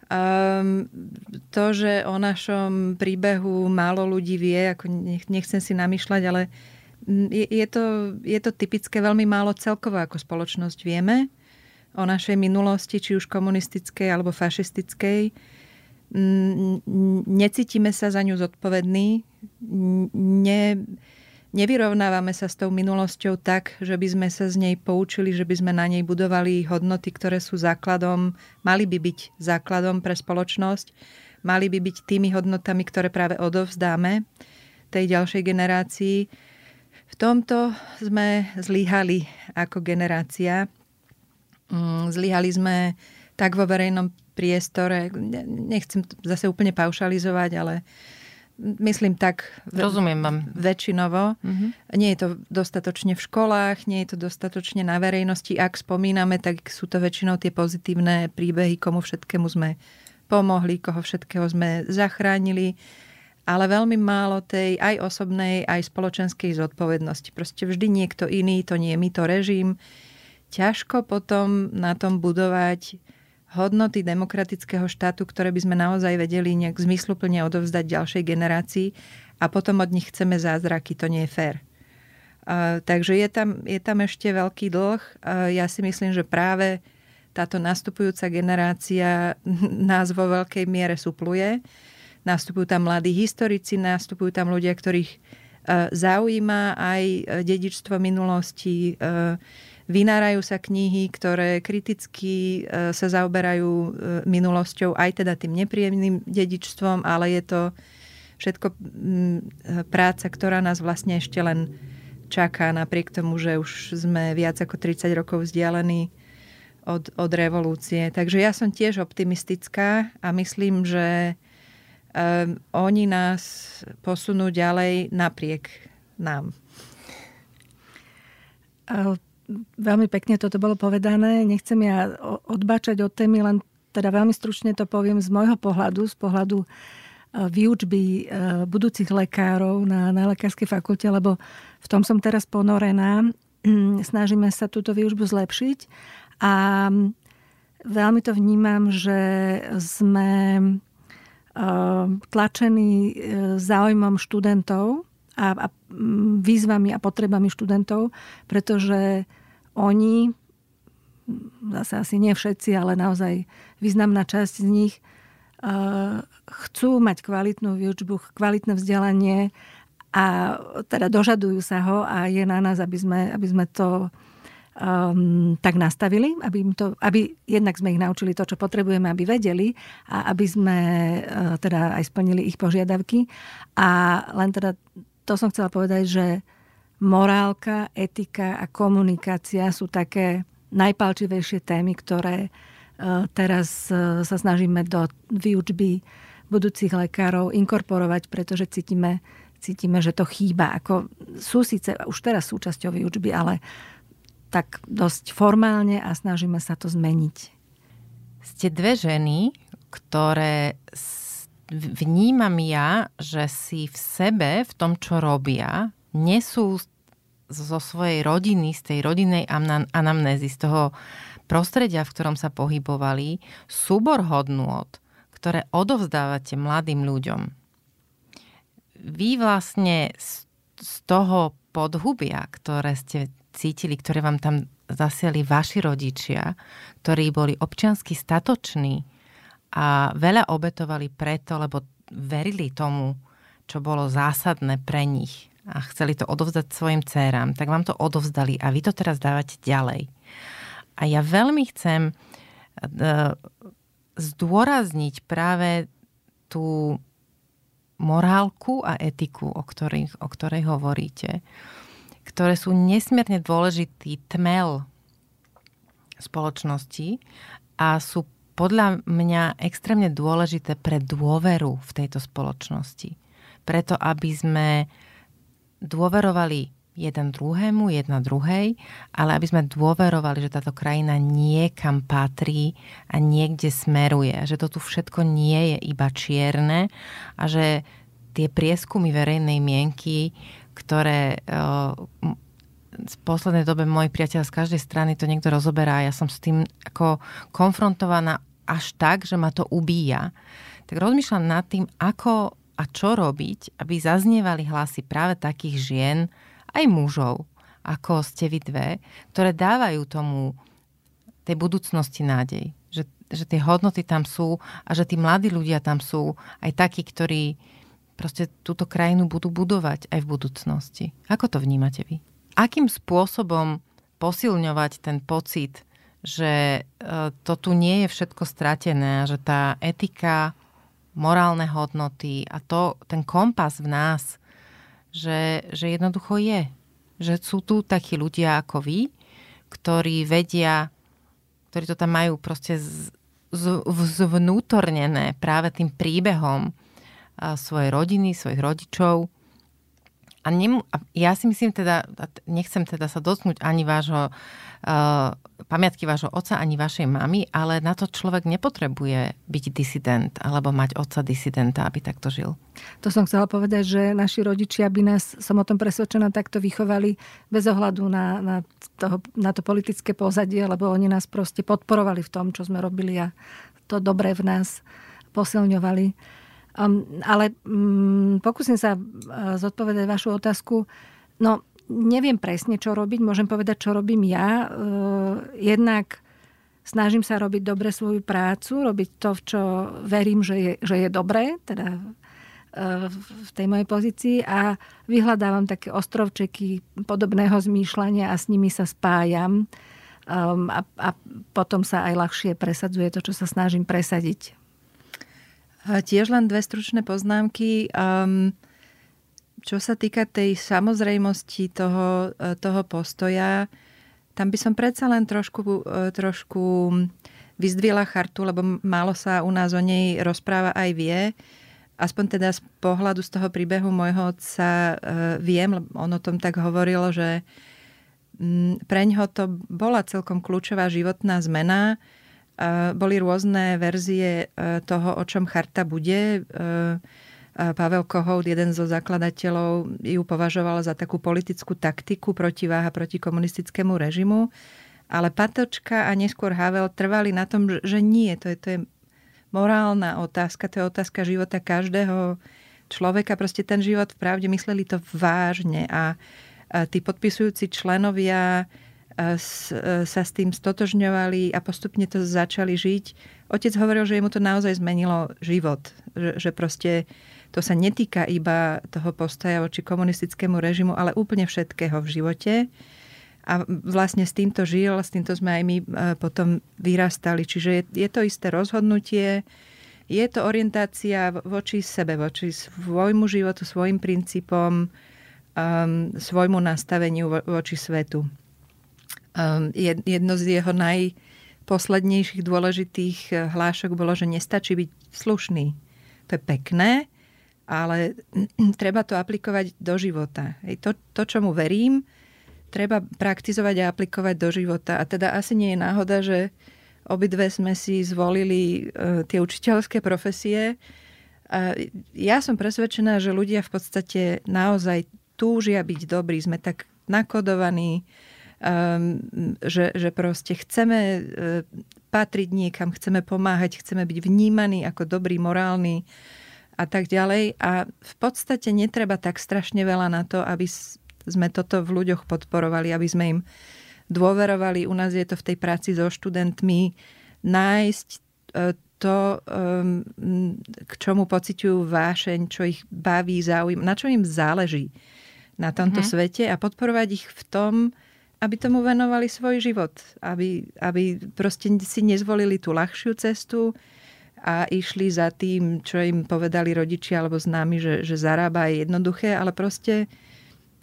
Um, to, že o našom príbehu málo ľudí vie, ako nech, nechcem si namýšľať, ale je, je, to, je to typické veľmi málo celkovo ako spoločnosť vieme o našej minulosti, či už komunistickej alebo fašistickej. Necítime sa za ňu zodpovední, ne, nevyrovnávame sa s tou minulosťou tak, že by sme sa z nej poučili, že by sme na nej budovali hodnoty, ktoré sú základom, mali by byť základom pre spoločnosť, mali by byť tými hodnotami, ktoré práve odovzdáme tej ďalšej generácii. V tomto sme zlyhali ako generácia. Mm, zlyhali sme tak vo verejnom priestore, nechcem zase úplne paušalizovať, ale myslím tak Rozumiem vám. väčšinovo. Mm-hmm. Nie je to dostatočne v školách, nie je to dostatočne na verejnosti. Ak spomíname, tak sú to väčšinou tie pozitívne príbehy, komu všetkému sme pomohli, koho všetkého sme zachránili, ale veľmi málo tej aj osobnej, aj spoločenskej zodpovednosti. Proste vždy niekto iný, to nie je my, to režim. Ťažko potom na tom budovať hodnoty demokratického štátu, ktoré by sme naozaj vedeli nejak zmysluplne odovzdať ďalšej generácii a potom od nich chceme zázraky. To nie je fér. Uh, takže je tam, je tam ešte veľký dlh. Uh, ja si myslím, že práve táto nastupujúca generácia nás vo veľkej miere supluje. Nastupujú tam mladí historici, nastupujú tam ľudia, ktorých uh, zaujíma aj dedičstvo minulosti, Vynárajú sa knihy, ktoré kriticky e, sa zaoberajú e, minulosťou, aj teda tým nepríjemným dedičstvom, ale je to všetko práca, ktorá nás vlastne ešte len čaká, napriek tomu, že už sme viac ako 30 rokov vzdialení od, od revolúcie. Takže ja som tiež optimistická a myslím, že um, oni nás posunú ďalej napriek nám veľmi pekne toto bolo povedané. Nechcem ja odbačať od témy, len teda veľmi stručne to poviem z môjho pohľadu, z pohľadu e, výučby e, budúcich lekárov na, na lekárskej fakulte, lebo v tom som teraz ponorená. Snažíme sa túto výučbu zlepšiť a veľmi to vnímam, že sme e, tlačení záujmom študentov a, a výzvami a potrebami študentov, pretože oni, zase asi nie všetci, ale naozaj významná časť z nich, chcú mať kvalitnú výučbu, kvalitné vzdelanie a teda dožadujú sa ho a je na nás, aby sme, aby sme to um, tak nastavili, aby, im to, aby jednak sme ich naučili to, čo potrebujeme, aby vedeli a aby sme uh, teda aj splnili ich požiadavky. A len teda to som chcela povedať, že morálka, etika a komunikácia sú také najpalčivejšie témy, ktoré e, teraz e, sa snažíme do výučby budúcich lekárov inkorporovať, pretože cítime, cítime, že to chýba. Ako sú síce už teraz súčasťou výučby, ale tak dosť formálne a snažíme sa to zmeniť. Ste dve ženy, ktoré vnímam ja, že si v sebe, v tom, čo robia, nesú zo svojej rodiny, z tej rodinnej anamnézy, z toho prostredia, v ktorom sa pohybovali, súbor hodnôt, ktoré odovzdávate mladým ľuďom. Vy vlastne z toho podhubia, ktoré ste cítili, ktoré vám tam zasiali vaši rodičia, ktorí boli občiansky statoční, a veľa obetovali preto, lebo verili tomu, čo bolo zásadné pre nich a chceli to odovzdať svojim dcerám, tak vám to odovzdali a vy to teraz dávate ďalej. A ja veľmi chcem e, zdôrazniť práve tú morálku a etiku, o, ktorých, o ktorej hovoríte, ktoré sú nesmierne dôležitý tmel spoločnosti a sú podľa mňa extrémne dôležité pre dôveru v tejto spoločnosti. Preto, aby sme dôverovali jeden druhému, jedna druhej, ale aby sme dôverovali, že táto krajina niekam patrí a niekde smeruje. Že to tu všetko nie je iba čierne a že tie prieskumy verejnej mienky, ktoré v poslednej dobe môj priateľ z každej strany to niekto rozoberá. Ja som s tým ako konfrontovaná až tak, že ma to ubíja. Tak rozmýšľam nad tým, ako a čo robiť, aby zaznievali hlasy práve takých žien, aj mužov, ako ste vy dve, ktoré dávajú tomu tej budúcnosti nádej. Že, že tie hodnoty tam sú a že tí mladí ľudia tam sú aj takí, ktorí proste túto krajinu budú budovať aj v budúcnosti. Ako to vnímate vy? Akým spôsobom posilňovať ten pocit, že e, to tu nie je všetko stratené že tá etika, morálne hodnoty a to, ten kompas v nás, že, že jednoducho je. Že sú tu takí ľudia ako vy, ktorí vedia, ktorí to tam majú proste z, z, zvnútornené práve tým príbehom svojej rodiny, svojich rodičov. A, nemu, a ja si myslím teda, nechcem teda sa dotknúť ani vášho uh, pamiatky vášho otca ani vašej mamy, ale na to človek nepotrebuje byť disident alebo mať otca disidenta, aby takto žil. To som chcela povedať, že naši rodičia by nás, som o tom presvedčená, takto vychovali bez ohľadu na, na, toho, na to politické pozadie, lebo oni nás proste podporovali v tom, čo sme robili a to dobré v nás posilňovali. Um, ale um, pokúsim sa uh, zodpovedať vašu otázku. No, neviem presne, čo robiť. Môžem povedať, čo robím ja. E, jednak snažím sa robiť dobre svoju prácu, robiť to, v čo verím, že je, že je dobré, teda e, v tej mojej pozícii a vyhľadávam také ostrovčeky podobného zmýšľania a s nimi sa spájam um, a, a potom sa aj ľahšie presadzuje to, čo sa snažím presadiť. A tiež len dve stručné poznámky. Um, čo sa týka tej samozrejmosti toho, e, toho postoja, tam by som predsa len trošku, e, trošku vyzdvila chartu, lebo málo sa u nás o nej rozpráva aj vie. Aspoň teda z pohľadu z toho príbehu môjho otca e, viem, on o tom tak hovoril, že pre ňoho to bola celkom kľúčová životná zmena. Boli rôzne verzie toho, o čom charta bude Pavel Kohout, jeden zo zakladateľov, ju považoval za takú politickú taktiku protiváha proti komunistickému režimu. Ale Patočka a neskôr Havel trvali na tom, že nie, to je, to je morálna otázka, to je otázka života každého človeka. Proste ten život v pravde mysleli to vážne a, tí podpisujúci členovia sa s tým stotožňovali a postupne to začali žiť. Otec hovoril, že mu to naozaj zmenilo život. Že, že proste to sa netýka iba toho postoja voči komunistickému režimu, ale úplne všetkého v živote. A vlastne s týmto žil, s týmto sme aj my e, potom vyrastali. Čiže je, je to isté rozhodnutie, je to orientácia voči sebe, voči svojmu životu, svojim princípom, um, svojmu nastaveniu vo, voči svetu. Um, jedno z jeho najposlednejších dôležitých e, hlášok bolo, že nestačí byť slušný. To je pekné, ale treba to aplikovať do života. Hej, to, to, čomu verím, treba praktizovať a aplikovať do života. A teda asi nie je náhoda, že obidve sme si zvolili uh, tie učiteľské profesie. A ja som presvedčená, že ľudia v podstate naozaj túžia byť dobrí. Sme tak nakodovaní, um, že, že proste chceme uh, patriť niekam, chceme pomáhať, chceme byť vnímaní ako dobrí, morálni a tak ďalej. A v podstate netreba tak strašne veľa na to, aby sme toto v ľuďoch podporovali, aby sme im dôverovali. U nás je to v tej práci so študentmi nájsť e, to, k čomu pociťujú vášeň, čo ich baví, záujem, na čo im záleží na tomto mm-hmm. svete a podporovať ich v tom, aby tomu venovali svoj život. Aby, aby proste si nezvolili tú ľahšiu cestu, a išli za tým, čo im povedali rodičia alebo známi, že, že zarába je jednoduché, ale proste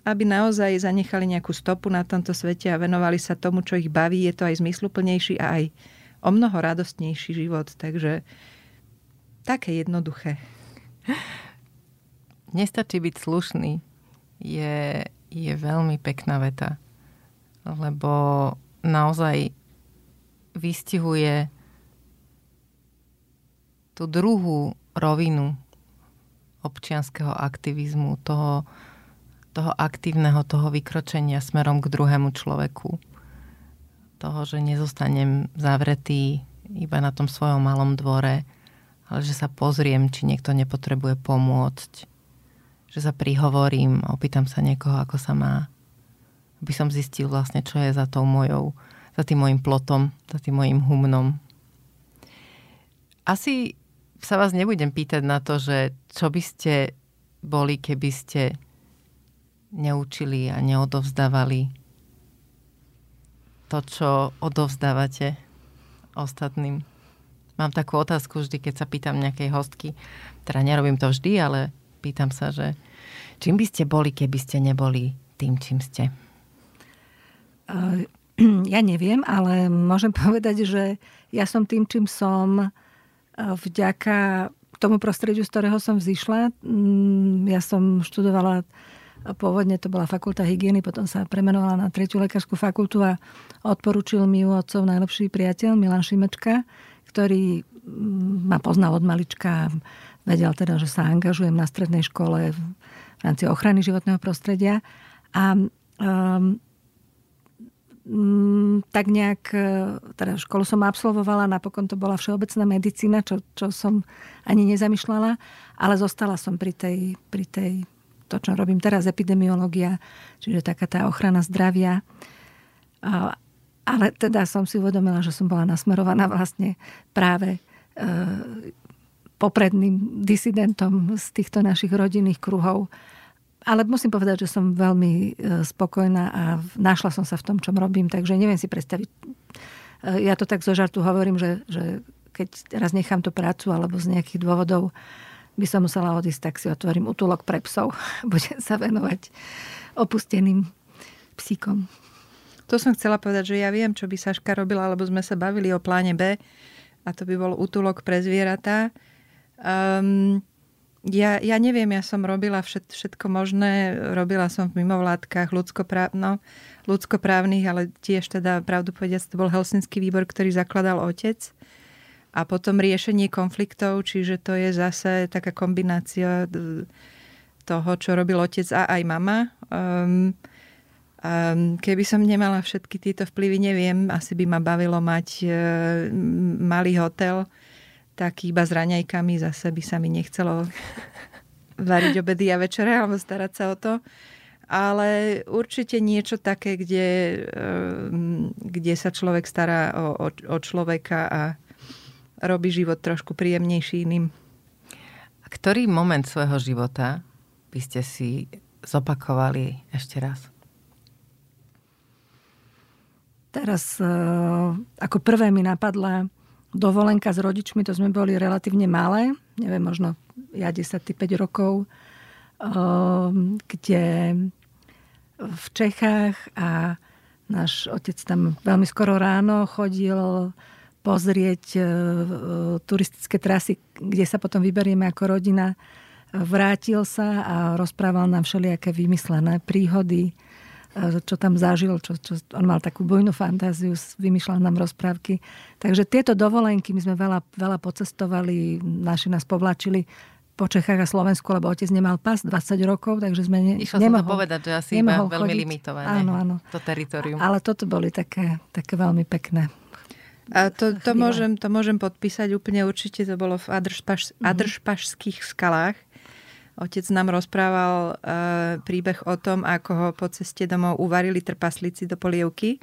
aby naozaj zanechali nejakú stopu na tomto svete a venovali sa tomu, čo ich baví, je to aj zmysluplnejší a aj o mnoho radostnejší život. Takže také jednoduché. Nestačí byť slušný. Je, je veľmi pekná veta. Lebo naozaj vystihuje tú druhú rovinu občianského aktivizmu, toho, toho aktívneho, toho vykročenia smerom k druhému človeku. Toho, že nezostanem zavretý iba na tom svojom malom dvore, ale že sa pozriem, či niekto nepotrebuje pomôcť. Že sa prihovorím, opýtam sa niekoho, ako sa má. Aby som zistil vlastne, čo je za tou mojou, za tým mojim plotom, za tým mojim humnom. Asi sa vás nebudem pýtať na to, že čo by ste boli, keby ste neučili a neodovzdávali to, čo odovzdávate ostatným. Mám takú otázku vždy, keď sa pýtam nejakej hostky. Teda nerobím to vždy, ale pýtam sa, že čím by ste boli, keby ste neboli tým, čím ste? Ja neviem, ale môžem povedať, že ja som tým, čím som vďaka tomu prostrediu, z ktorého som vzýšla. Mm, ja som študovala Pôvodne to bola fakulta hygieny, potom sa premenovala na tretiu lekárskú fakultu a odporúčil mi ju otcov najlepší priateľ Milan Šimečka, ktorý mm, ma poznal od malička a vedel teda, že sa angažujem na strednej škole v rámci ochrany životného prostredia. A um, Mm, tak nejak, e, teda školu som absolvovala, napokon to bola všeobecná medicína, čo, čo som ani nezamýšľala, ale zostala som pri tej, pri tej, to, čo robím teraz, epidemiológia, čiže taká tá ochrana zdravia. Ale teda som si uvedomila, že som bola nasmerovaná vlastne práve e, popredným disidentom z týchto našich rodinných kruhov ale musím povedať, že som veľmi e, spokojná a našla som sa v tom, čom robím, takže neviem si predstaviť. E, ja to tak zo žartu hovorím, že, že keď raz nechám tú prácu alebo z nejakých dôvodov by som musela odísť, tak si otvorím útulok pre psov. Budem sa venovať opusteným psíkom. To som chcela povedať, že ja viem, čo by Saška robila, lebo sme sa bavili o pláne B a to by bol útulok pre zvieratá. Um, ja, ja neviem, ja som robila všet, všetko možné. Robila som v mimovládkach ľudskopráv, no, ľudskoprávnych, ale tiež teda, pravdu povediac, to bol Helsinský výbor, ktorý zakladal otec. A potom riešenie konfliktov, čiže to je zase taká kombinácia toho, čo robil otec a aj mama. Um, um, keby som nemala všetky tieto vplyvy, neviem, asi by ma bavilo mať uh, malý hotel, tak iba s raňajkami zase by sa mi nechcelo variť obedy a večere alebo starať sa o to. Ale určite niečo také, kde, ehm, kde sa človek stará o, o, o človeka a robí život trošku príjemnejší iným. A ktorý moment svojho života by ste si zopakovali ešte raz? Teraz eh, ako prvé mi napadla dovolenka s rodičmi, to sme boli relatívne malé, neviem, možno ja 10, 5 rokov, ehm, kde v Čechách a náš otec tam veľmi skoro ráno chodil pozrieť e, turistické trasy, kde sa potom vyberieme ako rodina. Vrátil sa a rozprával nám všelijaké vymyslené príhody, čo tam zažil, čo, čo, on mal takú bujnú fantáziu, vymýšľal nám rozprávky. Takže tieto dovolenky, my sme veľa, veľa pocestovali, naši nás povlačili po Čechách a Slovensku, lebo otec nemal pas 20 rokov, takže sme ne, Išla nemohol, som to povedať, že asi iba veľmi chodiť. limitované áno, áno. to teritorium. Ale toto boli také, také veľmi pekné. A to, to, môžem, to môžem podpísať úplne určite, to bolo v Adršpaš, mm-hmm. Adršpašských skalách Otec nám rozprával uh, príbeh o tom, ako ho po ceste domov uvarili trpaslíci do polievky.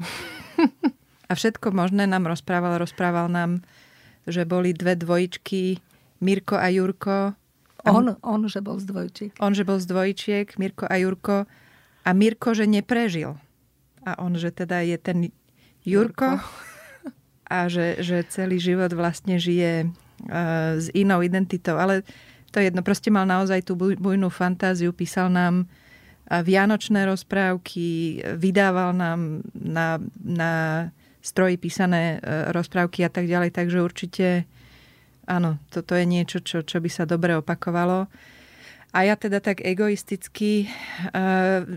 A všetko možné nám rozprával. Rozprával nám, že boli dve dvojičky, Mirko a Jurko. On, on, že bol z dvojčiek. On, že bol z dvojčiek, Mirko a Jurko. A Mirko, že neprežil. A on, že teda je ten Jurko. Jurko. A že, že celý život vlastne žije uh, s inou identitou. Ale to je jedno, proste mal naozaj tú bujnú fantáziu, písal nám vianočné rozprávky, vydával nám na, na stroji písané e, rozprávky a tak ďalej, takže určite áno, toto je niečo, čo, čo by sa dobre opakovalo. A ja teda tak egoisticky e,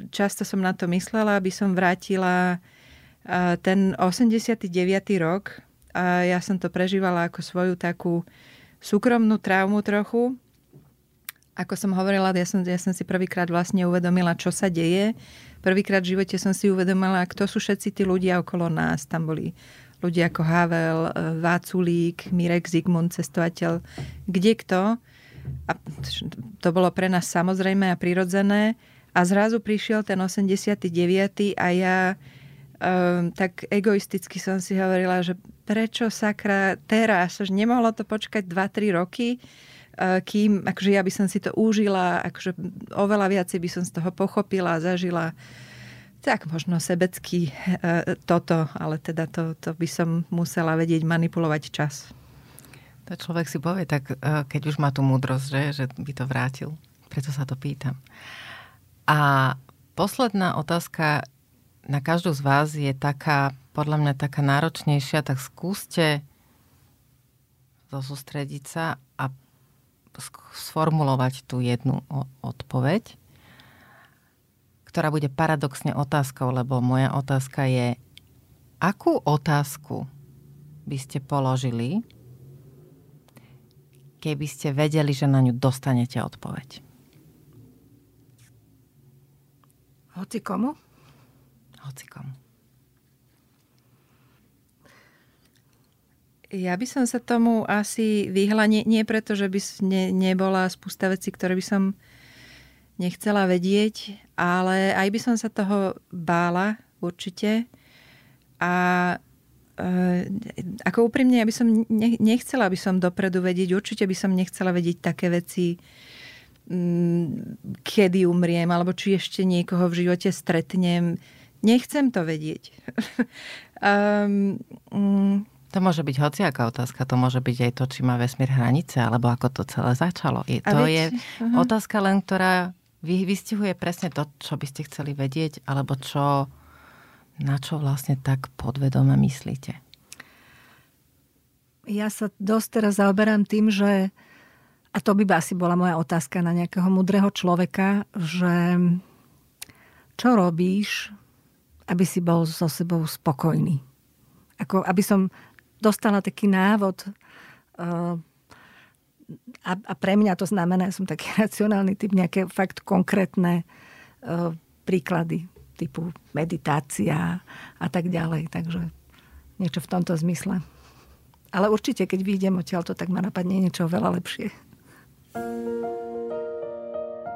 často som na to myslela, aby som vrátila e, ten 89. rok. A ja som to prežívala ako svoju takú súkromnú traumu trochu, Ako som hovorila, ja som, ja som si prvýkrát vlastne uvedomila, čo sa deje. Prvýkrát v živote som si uvedomila, kto sú všetci tí ľudia okolo nás. Tam boli ľudia ako Havel, e, Váculík, Mirek Zigmund, cestovateľ, kde kto. A to bolo pre nás samozrejme a prirodzené. A zrazu prišiel ten 89. a ja um, tak egoisticky som si hovorila, že prečo sakra teraz, že nemohlo to počkať 2-3 roky, kým akože ja by som si to užila, akože oveľa viacej by som z toho pochopila, zažila tak možno sebecky e, toto, ale teda to, to by som musela vedieť manipulovať čas. To človek si povie, tak e, keď už má tú múdrosť, že, že by to vrátil. Preto sa to pýtam. A posledná otázka na každú z vás je taká, podľa mňa taká náročnejšia, tak skúste zosústrediť sa a sformulovať tú jednu odpoveď, ktorá bude paradoxne otázkou, lebo moja otázka je, akú otázku by ste položili, keby ste vedeli, že na ňu dostanete odpoveď? Hoci komu? Hoci komu. Ja by som sa tomu asi vyhla, nie, nie preto, že by ne, nebola spústa vecí, ktoré by som nechcela vedieť, ale aj by som sa toho bála určite. A e, ako úprimne, ja by som ne, nechcela by som dopredu vedieť, určite by som nechcela vedieť také veci, m, kedy umriem, alebo či ešte niekoho v živote stretnem. Nechcem to vedieť. um, um, to môže byť hociaká otázka, to môže byť aj to, či má vesmír hranice, alebo ako to celé začalo. Je, to je uh-huh. otázka len, ktorá vy, vystihuje presne to, čo by ste chceli vedieť, alebo čo, na čo vlastne tak podvedome myslíte. Ja sa dosť teraz zaoberám tým, že, a to by asi bola moja otázka na nejakého mudrého človeka, že čo robíš, aby si bol so sebou spokojný? Ako, aby som dostala taký návod uh, a, a pre mňa to znamená, ja som taký racionálny typ, nejaké fakt konkrétne uh, príklady typu meditácia a tak ďalej. Takže niečo v tomto zmysle. Ale určite, keď vyjdem odtiaľto, tak ma napadne niečo veľa lepšie.